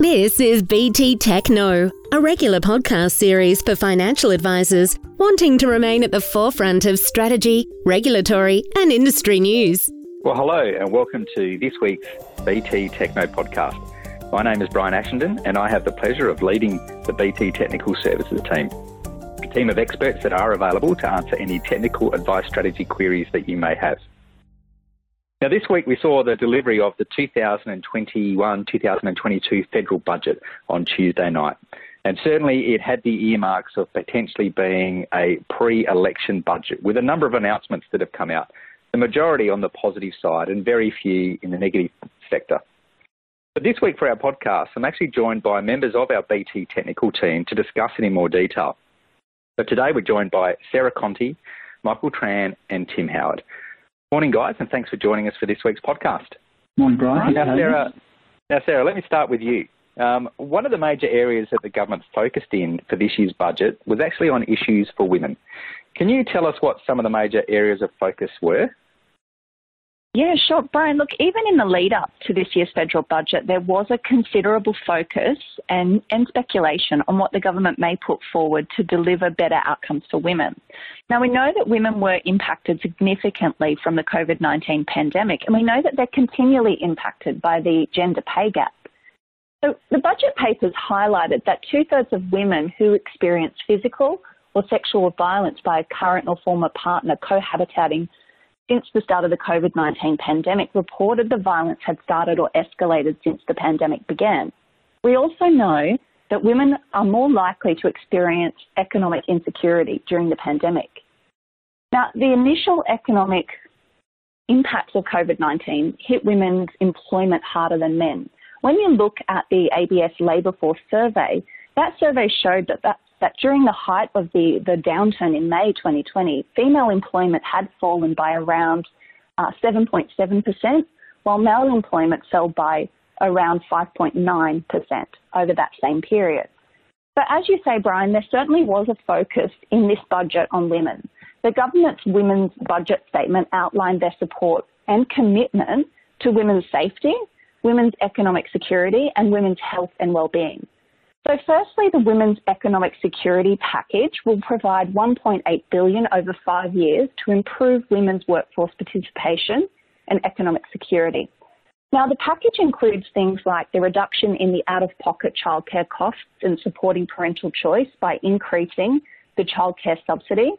This is BT Tech Knows, a regular podcast series for financial advisors wanting to remain at the forefront of strategy, regulatory, and industry news. Well, hello, and welcome to this week's BT Tech Knows podcast. My name is Bryan Ashenden, and I have the pleasure of leading the BT Technical Services team, a team of experts that are available to answer any technical advice strategy queries that you may have. Now, this week we saw the delivery of the 2021-2022 federal budget on Tuesday night. And certainly it had the earmarks of potentially being a pre-election budget with a number of announcements that have come out, the majority on the positive side and very few in the negative sector. But this week for our podcast, I'm actually joined by members of our BT technical team to discuss it in more detail. So today we're joined by Sarah Conti, Michael Tran and Tim Howard. Morning, guys, and thanks for joining us for this week's podcast. Morning, Bryan. Now, Sarah, now, Sarah let me start with you. Um, one of the major areas that the government focused in for this year's budget was actually on issues for women. Can you tell us what some of the major areas of focus were? Yeah, sure. Bryan, look, even in the lead up to this year's federal budget, there was a considerable focus and, and speculation on what the government may put forward to deliver better outcomes for women. Now, we know that women were impacted significantly from the COVID 19 pandemic, and we know that they're continually impacted by the gender pay gap. So, the budget papers highlighted that two thirds of women who experience physical or sexual violence by a current or former partner cohabitating since the start of the COVID 19 pandemic reported the violence had started or escalated since the pandemic began. We also know that women are more likely to experience economic insecurity during the pandemic. Now, the initial economic impacts of COVID 19 hit women's employment harder than men. When you look at the ABS labour force survey, that survey showed that, that that during the height of the, the downturn in May 2020, female employment had fallen by around 7.7%, uh, while male employment fell by around 5.9% over that same period. But as you say, Bryan, there certainly was a focus in this budget on women. The government's women's budget statement outlined their support and commitment to women's safety, women's economic security, and women's health and well-being. So firstly, the Women's Economic Security Package will provide 1.8 billion over five years to improve women's workforce participation and economic security. Now, the package includes things like the reduction in the out-of-pocket childcare costs and supporting parental choice by increasing the childcare subsidy,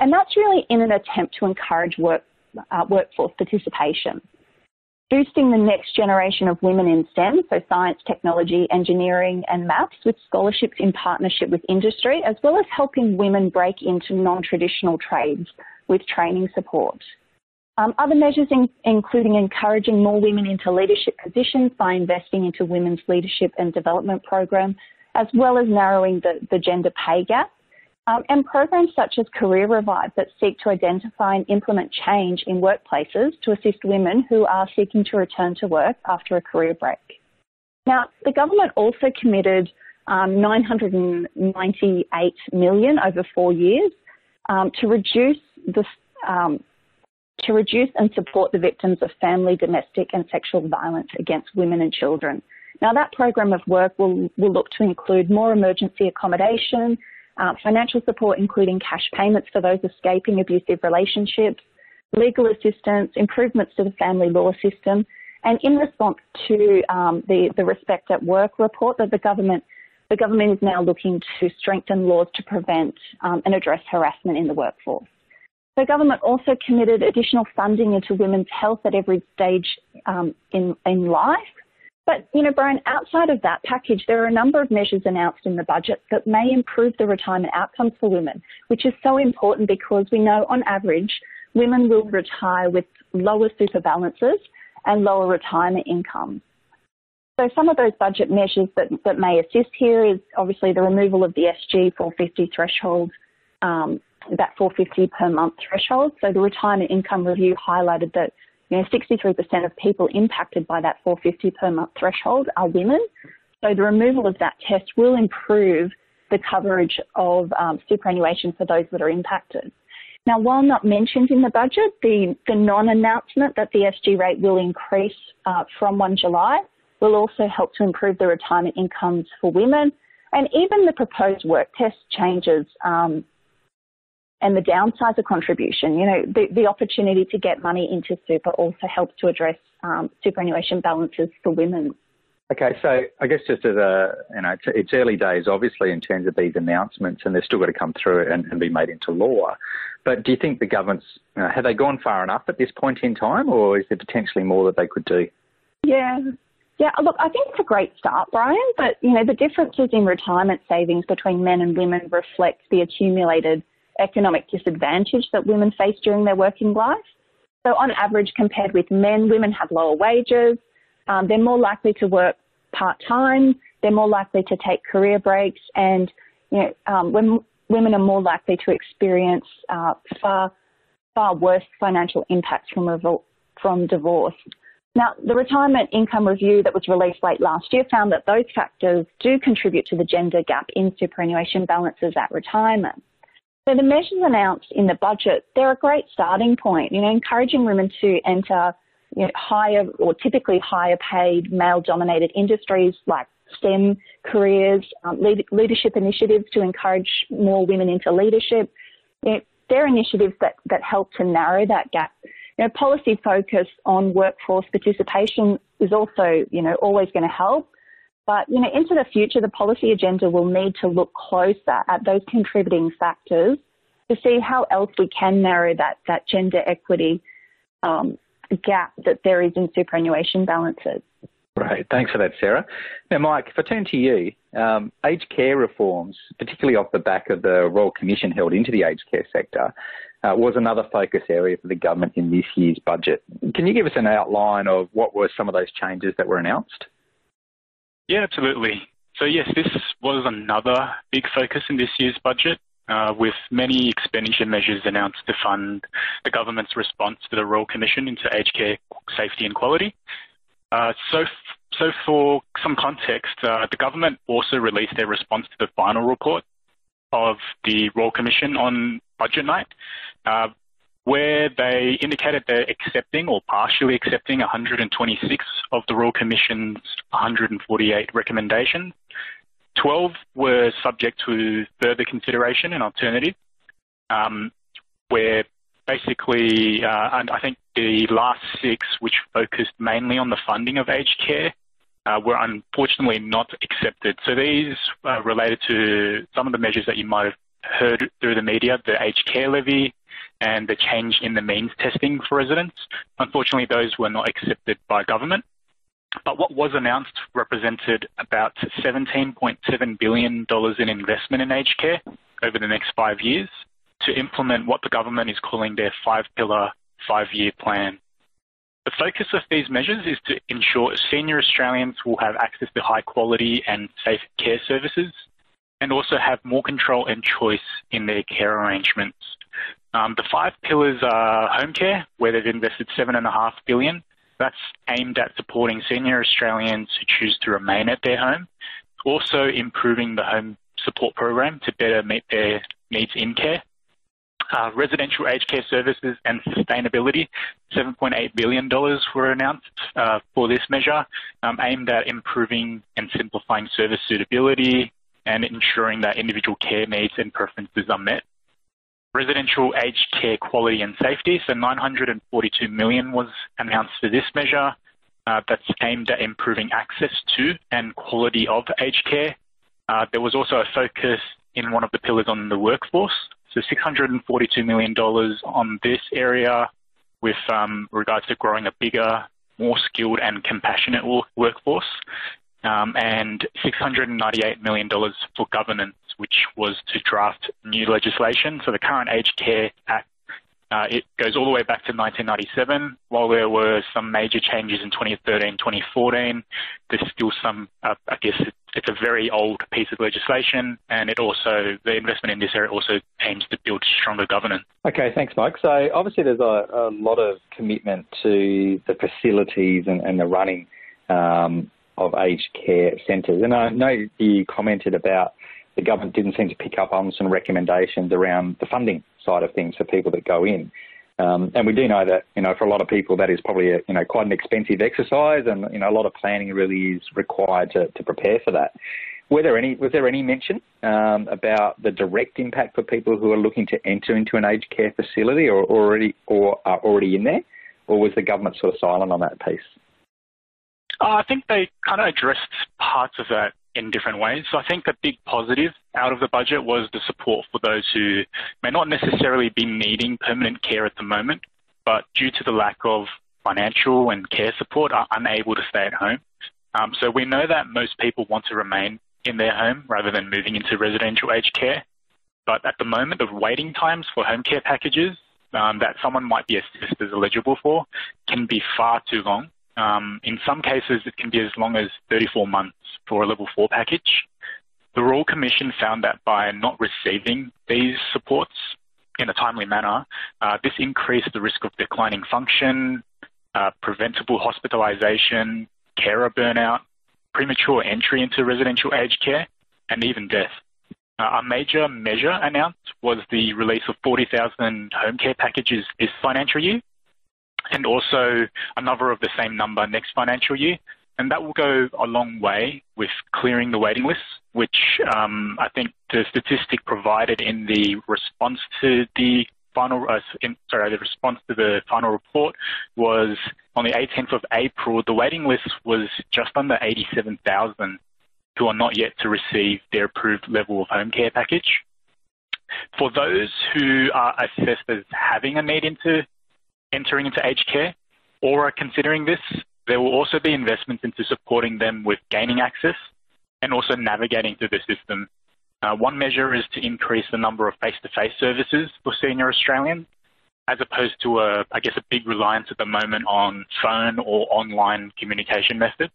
and that's really in an attempt to encourage work, uh, workforce participation boosting the next generation of women in STEM, so science, technology, engineering and maths with scholarships in partnership with industry, as well as helping women break into non-traditional trades with training support. Um, other measures in, including encouraging more women into leadership positions by investing into women's leadership and development program, as well as narrowing the, the gender pay gap um, and programs such as Career Revive that seek to identify and implement change in workplaces to assist women who are seeking to return to work after a career break. Now, the government also committed um, 998 million over four years um, to reduce the um, to reduce and support the victims of family, domestic and sexual violence against women and children. Now that program of work will, will look to include more emergency accommodation, uh, financial support including cash payments for those escaping abusive relationships, legal assistance, improvements to the family law system, and in response to um, the, the Respect at Work report that the government the government is now looking to strengthen laws to prevent um, and address harassment in the workforce. The government also committed additional funding into women's health at every stage um, in, in life, but, you know, Bryan, outside of that package, there are a number of measures announced in the budget that may improve the retirement outcomes for women, which is so important because we know on average, women will retire with lower super balances and lower retirement incomes. So some of those budget measures that, that may assist here is obviously the removal of the SG 450 threshold, um, that 450 per month threshold. So the retirement income review highlighted that you know, 63% of people impacted by that 450 per month threshold are women. So the removal of that test will improve the coverage of um, superannuation for those that are impacted. Now, while not mentioned in the budget, the, the non-announcement that the SG rate will increase uh, from 1 July will also help to improve the retirement incomes for women. And even the proposed work test changes um, and the downsizer contribution, you know, the, the opportunity to get money into super also helps to address um, superannuation balances for women. Okay, so I guess just as a, you know, it's, it's, early days, obviously, in terms of these announcements, and they're still got to come through and, and be made into law. But do you think the government's, you know, have they gone far enough at this point in time, or is there potentially more that they could do? Yeah, yeah. Look, I think it's a great start, Bryan. But you know, the differences in retirement savings between men and women reflect the accumulated economic disadvantage that women face during their working life. So, on average, compared with men, women have lower wages um, they're more likely to work part time. They're more likely to take career breaks, and you know, um, when women are more likely to experience uh, far far worse financial impacts from revol- from divorce. Now, the Retirement Income Review that was released late last year found that those factors do contribute to the gender gap in superannuation balances at retirement. So the measures announced in the budget, they're a great starting point, you know, encouraging women to enter you know, higher or typically higher paid male dominated industries like STEM careers, um, lead, leadership initiatives to encourage more women into leadership. You know, they're initiatives that, that help to narrow that gap. You know, policy focus on workforce participation is also, you know, always going to help. But, you know, into the future, the policy agenda will need to look closer at those contributing factors to see how else we can narrow that, that gender equity um, gap that there is in superannuation balances. Right, thanks for that, Sarah. Now, Mike, if I turn to you, um, aged care reforms, particularly off the back of the Royal Commission held into the aged care sector, uh, was another focus area for the government in this year's budget. Can you give us an outline of what were some of those changes that were announced? Yeah, absolutely. So yes, this was another big focus in this year's budget uh, with many expenditure measures announced to fund the government's response to the Royal Commission into aged care safety and quality. Uh, so, so for some context, uh, the government also released their response to the final report of the Royal Commission on budget night, uh, where they indicated they're accepting or partially accepting 126 of the Royal Commission's 148 recommendations 12 were subject to further consideration and alternative, um, where basically, uh, and I think the last six, which focused mainly on the funding of aged care, uh, were unfortunately not accepted. So these uh, related to some of the measures that you might have heard through the media, the aged care levy and the change in the means testing for residents. Unfortunately, those were not accepted by government. But what was announced represented about $17.7 billion in investment in aged care over the next five years to implement what the government is calling their five pillar, five year plan. The focus of these measures is to ensure senior Australians will have access to high quality and safe care services and also have more control and choice in their care arrangements. Um, the five pillars are home care, where they've invested seven and a half billion. That's aimed at supporting senior Australians who choose to remain at their home, also improving the home support program to better meet their needs in care. Uh, residential aged care services and sustainability, $7.8 billion were announced uh, for this measure, um, aimed at improving and simplifying service suitability and ensuring that individual care needs and preferences are met residential aged care quality and safety. So 942 million was announced for this measure. Uh, that's aimed at improving access to and quality of aged care. Uh, there was also a focus in one of the pillars on the workforce. So $642 million on this area with um, regards to growing a bigger, more skilled and compassionate workforce. Um, and $698 million for governance which was to draft new legislation. So the current Aged Care Act, uh, it goes all the way back to 1997. While there were some major changes in 2013, 2014, there's still some, uh, I guess it's a very old piece of legislation and it also, the investment in this area also aims to build stronger governance. Okay, thanks Mike. So obviously there's a, a lot of commitment to the facilities and, and the running um, of aged care centres. And I know you commented about the government didn't seem to pick up on some recommendations around the funding side of things for people that go in. Um, and we do know that, you know, for a lot of people, that is probably, a, you know, quite an expensive exercise and, you know, a lot of planning really is required to, to prepare for that. Were there any, was there any mention um, about the direct impact for people who are looking to enter into an aged care facility or already, or are already in there? Or was the government sort of silent on that piece? Uh, I think they kind of addressed parts of that in different ways. So I think a big positive out of the budget was the support for those who may not necessarily be needing permanent care at the moment, but due to the lack of financial and care support are unable to stay at home. Um, so we know that most people want to remain in their home rather than moving into residential aged care. But at the moment, the waiting times for home care packages um, that someone might be assessed as eligible for can be far too long. Um, in some cases, it can be as long as 34 months for a level 4 package. The Royal Commission found that by not receiving these supports in a timely manner, uh, this increased the risk of declining function, uh, preventable hospitalisation, carer burnout, premature entry into residential aged care, and even death. Uh, a major measure announced was the release of 40,000 home care packages this financial year, and also another of the same number next financial year. And that will go a long way with clearing the waiting lists, which um, I think the statistic provided in the response to the final, uh, in, sorry, the response to the final report was on the 18th of April, the waiting list was just under 87,000 who are not yet to receive their approved level of home care package. For those who are assessed as having a need into entering into aged care or are considering this, there will also be investments into supporting them with gaining access and also navigating through the system. Uh, one measure is to increase the number of face-to-face -face services for senior Australians, as opposed to, a, I guess, a big reliance at the moment on phone or online communication methods.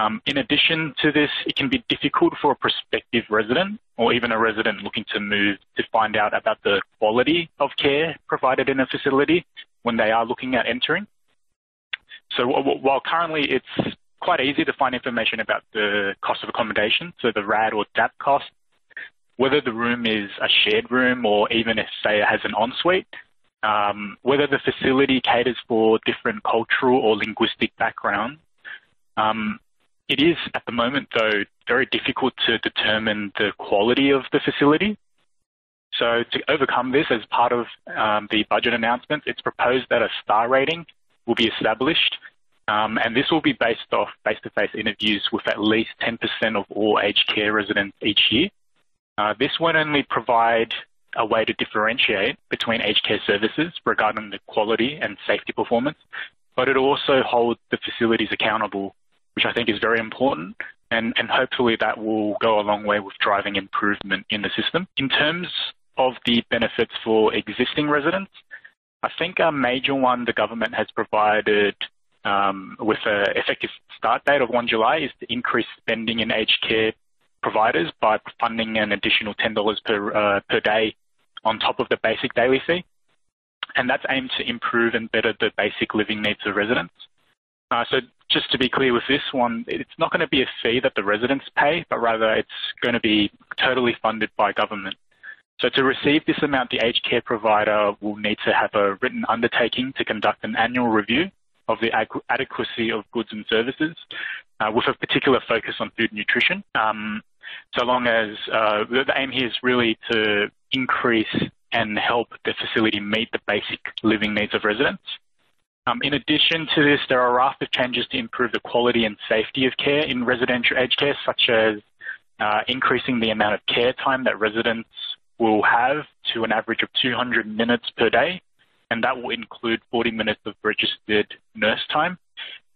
Um, in addition to this, it can be difficult for a prospective resident or even a resident looking to move to find out about the quality of care provided in a facility when they are looking at entering. So while currently it's quite easy to find information about the cost of accommodation, so the RAD or DAP cost, whether the room is a shared room or even if, say, it has an ensuite, um, whether the facility caters for different cultural or linguistic backgrounds. Um, it is, at the moment, though, very difficult to determine the quality of the facility. So to overcome this, as part of um, the budget announcement, it's proposed that a star rating will be established, um, and this will be based off face-to-face interviews with at least 10% of all aged care residents each year. Uh, this won't only provide a way to differentiate between aged care services regarding the quality and safety performance, but it also holds the facilities accountable, which I think is very important. And, and hopefully that will go a long way with driving improvement in the system. In terms of the benefits for existing residents, I think a major one the government has provided um, with an effective start date of 1 July is to increase spending in aged care providers by funding an additional $10 per, uh, per day on top of the basic daily fee. And that's aimed to improve and better the basic living needs of residents. Uh, so just to be clear with this one, it's not going to be a fee that the residents pay, but rather it's going to be totally funded by government. So to receive this amount, the aged care provider will need to have a written undertaking to conduct an annual review of the adequacy of goods and services uh, with a particular focus on food and nutrition. Um, so long as uh, the aim here is really to increase and help the facility meet the basic living needs of residents. Um, in addition to this, there are a raft of changes to improve the quality and safety of care in residential aged care, such as uh, increasing the amount of care time that residents will have to an average of 200 minutes per day, and that will include 40 minutes of registered nurse time.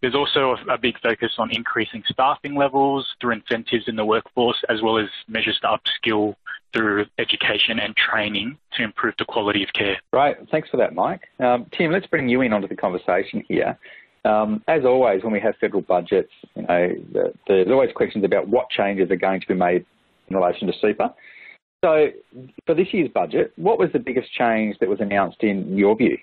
There's also a, big focus on increasing staffing levels through incentives in the workforce, as well as measures to upskill through education and training to improve the quality of care. Right, thanks for that, Mike. Um, Tim, let's bring you in onto the conversation here. Um, as always, when we have federal budgets, you know, the, there's always questions about what changes are going to be made in relation to super. So, for this year's budget, what was the biggest change that was announced in your view?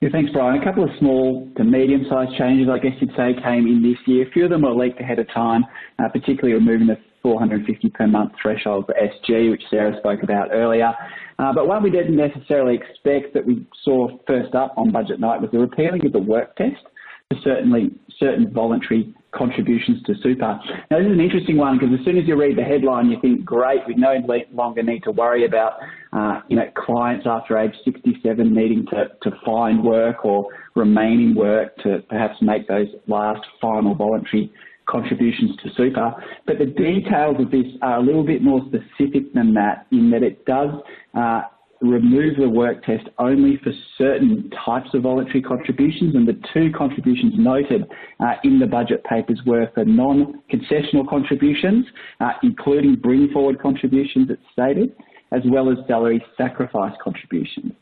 Yeah, thanks, Bryan. A couple of small to medium-sized changes, I guess you'd say, came in this year. A few of them were leaked ahead of time, uh, particularly removing the 450 per month threshold for SG, which Sarah spoke about earlier. Uh, but one we didn't necessarily expect that we saw first up on budget night was the repealing of the work test for certainly certain voluntary contributions to super. Now this is an interesting one because as soon as you read the headline you think great we no longer need to worry about uh, you know clients after age 67 needing to, to find work or remain in work to perhaps make those last final voluntary contributions to super. But the details of this are a little bit more specific than that in that it does uh, remove the work test only for certain types of voluntary contributions and the two contributions noted uh, in the budget papers were for non-concessional contributions, uh, including bring forward contributions it's stated, as well as salary sacrifice contributions.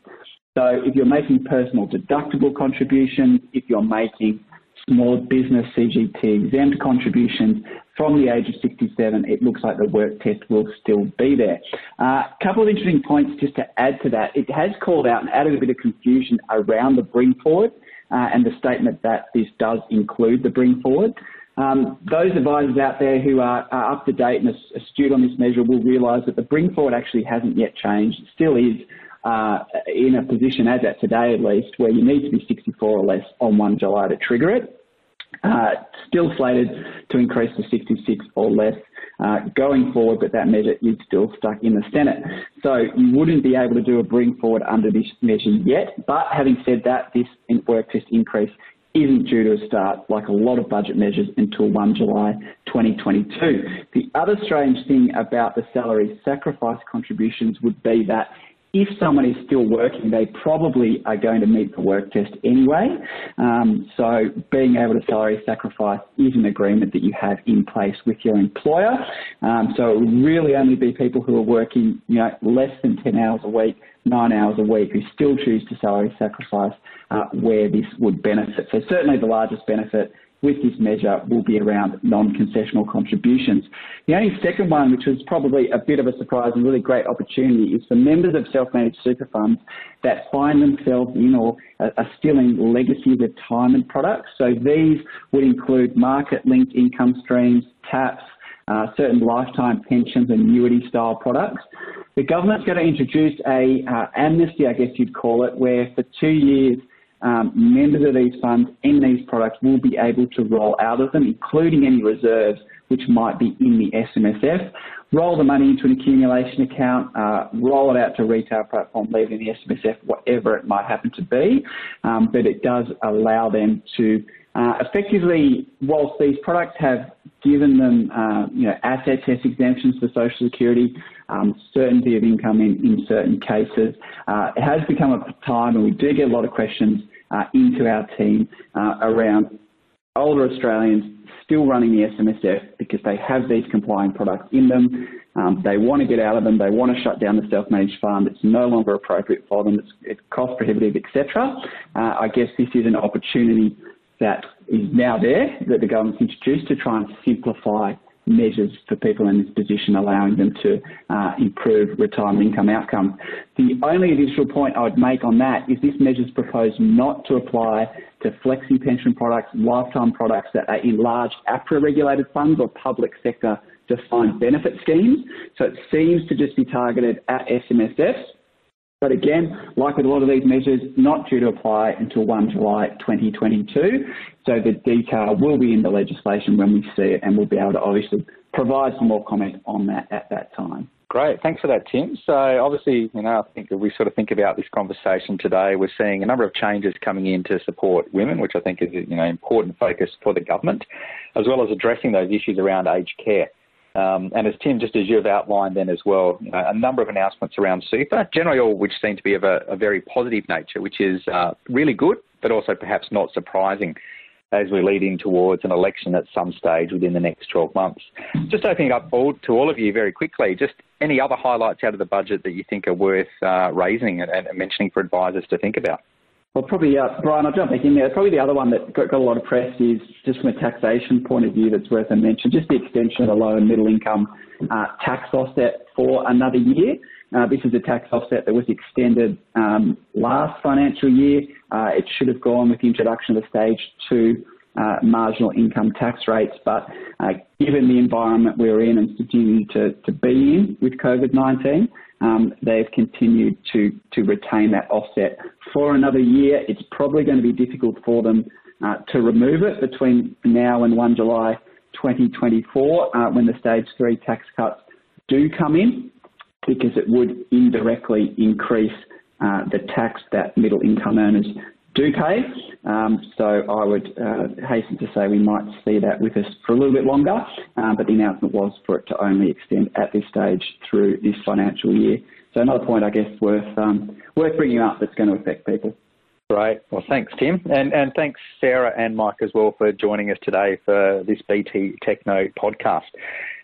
So if you're making personal deductible contributions, if you're making small business CGT exempt contributions from the age of 67, it looks like the work test will still be there. A uh, couple of interesting points just to add to that. It has called out and added a bit of confusion around the bring forward uh, and the statement that this does include the bring forward. Um, those advisors out there who are, are, up to date and astute on this measure will realise that the bring forward actually hasn't yet changed. It still is uh, in a position, as at today at least, where you need to be 64 or less on 1 July to trigger it. Uh, still slated to increase to 66 or less uh, going forward, but that measure is still stuck in the Senate. So you wouldn't be able to do a bring forward under this measure yet. But having said that, this work test increase isn't due to a start, like a lot of budget measures, until 1 July 2022. The other strange thing about the salary sacrifice contributions would be that if someone is still working, they probably are going to meet the work test anyway. Um, so being able to salary sacrifice is an agreement that you have in place with your employer. Um, so it would really only be people who are working, you know, less than 10 hours a week, nine hours a week, who still choose to salary sacrifice uh, where this would benefit. So certainly the largest benefit with this measure will be around non-concessional contributions. The only second one, which was probably a bit of a surprise and really great opportunity, is for members of self-managed super funds that find themselves in or are still in legacy retirement products. So these would include market-linked income streams, TAPS, uh, certain lifetime pensions and annuity style products. The government's going to introduce a uh, amnesty, I guess you'd call it, where for two years um, members of these funds in these products will be able to roll out of them, including any reserves which might be in the SMSF, roll the money into an accumulation account, uh, roll it out to retail platform, leave it in the SMSF, whatever it might happen to be. Um, but it does allow them to uh, effectively, whilst these products have given them uh, you know, asset test exemptions for Social Security, um, certainty of income in, in certain cases, uh, it has become a time, and we do get a lot of questions uh, into our team uh, around older Australians still running the SMSF because they have these compliant products in them. Um, they want to get out of them. They want to shut down the self-managed fund. It's no longer appropriate for them. It's, it's cost prohibitive, etc. Uh, I guess this is an opportunity that is now there that the government's introduced to try and simplify measures for people in this position, allowing them to uh, improve retirement income outcomes. The only additional point I would make on that is this measure is proposed not to apply to flexi pension products, lifetime products that are in large APRA-regulated funds or public sector defined benefit schemes. So it seems to just be targeted at SMSFs but again, like with a lot of these measures, not due to apply until 1 July 2022. So the detail will be in the legislation when we see it and we'll be able to obviously provide some more comment on that at that time. Great, thanks for that, Tim. So obviously, you know, I think if we sort of think about this conversation today, we're seeing a number of changes coming in to support women, which I think is, you know, important focus for the government, as well as addressing those issues around aged care. Um, and as Tim, just as you've outlined then as well, you know, a number of announcements around super, generally all which seem to be of a, a very positive nature, which is uh, really good, but also perhaps not surprising as we lead in towards an election at some stage within the next 12 months. Just opening up all, to all of you very quickly, just any other highlights out of the budget that you think are worth uh, raising and, and mentioning for advisors to think about? Well, probably, uh, Bryan, I'll jump back in there. Probably the other one that got, got, a lot of press is just from a taxation point of view that's worth a mention, just the extension of the low and middle income uh, tax offset for another year. Uh, this is a tax offset that was extended um, last financial year. Uh, it should have gone with the introduction of the stage two uh, marginal income tax rates. But uh, given the environment we're in and continue to, to be in with COVID-19, um, they've continued to, to retain that offset for another year. It's probably going to be difficult for them uh, to remove it between now and 1 July 2024 uh, when the stage three tax cuts do come in because it would indirectly increase uh, the tax that middle income earners do pay. Um, so I would uh, hasten to say we might see that with us for a little bit longer, uh, but the announcement was for it to only extend at this stage through this financial year. So another point, I guess, worth um, worth bringing up that's going to affect people. Great. Well, thanks, Tim. And, and thanks, Sarah and Mike, as well, for joining us today for this BT Tech Knows podcast.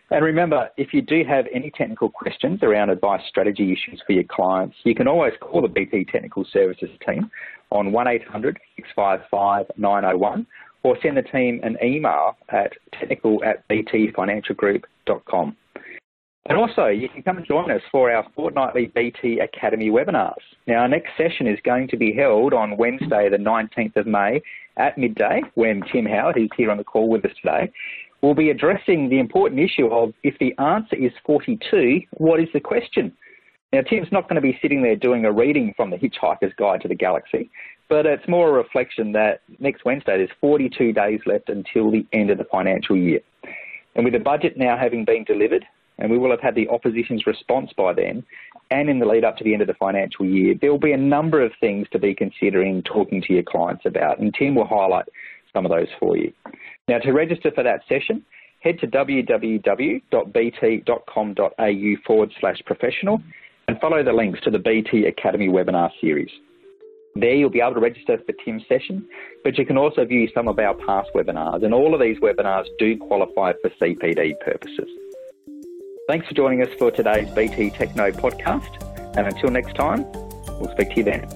And remember, if you do have any technical questions around advice strategy issues for your clients, you can always call the BT Technical Services team on 1800 655 901 or send the team an email at technical at btfinancialgroup.com. And also, you can come and join us for our fortnightly BT Academy webinars. Now, our next session is going to be held on Wednesday, the 19th of May at midday, when Tim Howard, who's here on the call with us today, will be addressing the important issue of if the answer is 42, what is the question? Now, Tim's not going to be sitting there doing a reading from the Hitchhiker's Guide to the Galaxy, but it's more a reflection that next Wednesday there's 42 days left until the end of the financial year. And with the budget now having been delivered, and we will have had the opposition's response by then, and in the lead up to the end of the financial year, there will be a number of things to be considering talking to your clients about, and Tim will highlight some of those for you. Now, to register for that session, head to www.bt.com.au forward slash professional and follow the links to the BT Academy webinar series. There you'll be able to register for Tim's session, but you can also view some of our past webinars, and all of these webinars do qualify for CPD purposes. Thanks for joining us for today's BT Tech Knows podcast. And until next time, we'll speak to you then.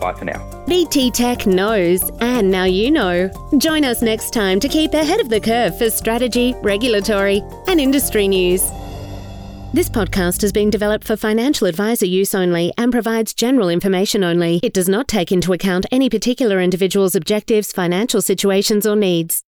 Bye for now. BT Tech knows, and now you know. Join us next time to keep ahead of the curve for strategy, regulatory, and industry news. This podcast has been developed for financial advisor use only and provides general information only. It does not take into account any particular individual's objectives, financial situations, or needs.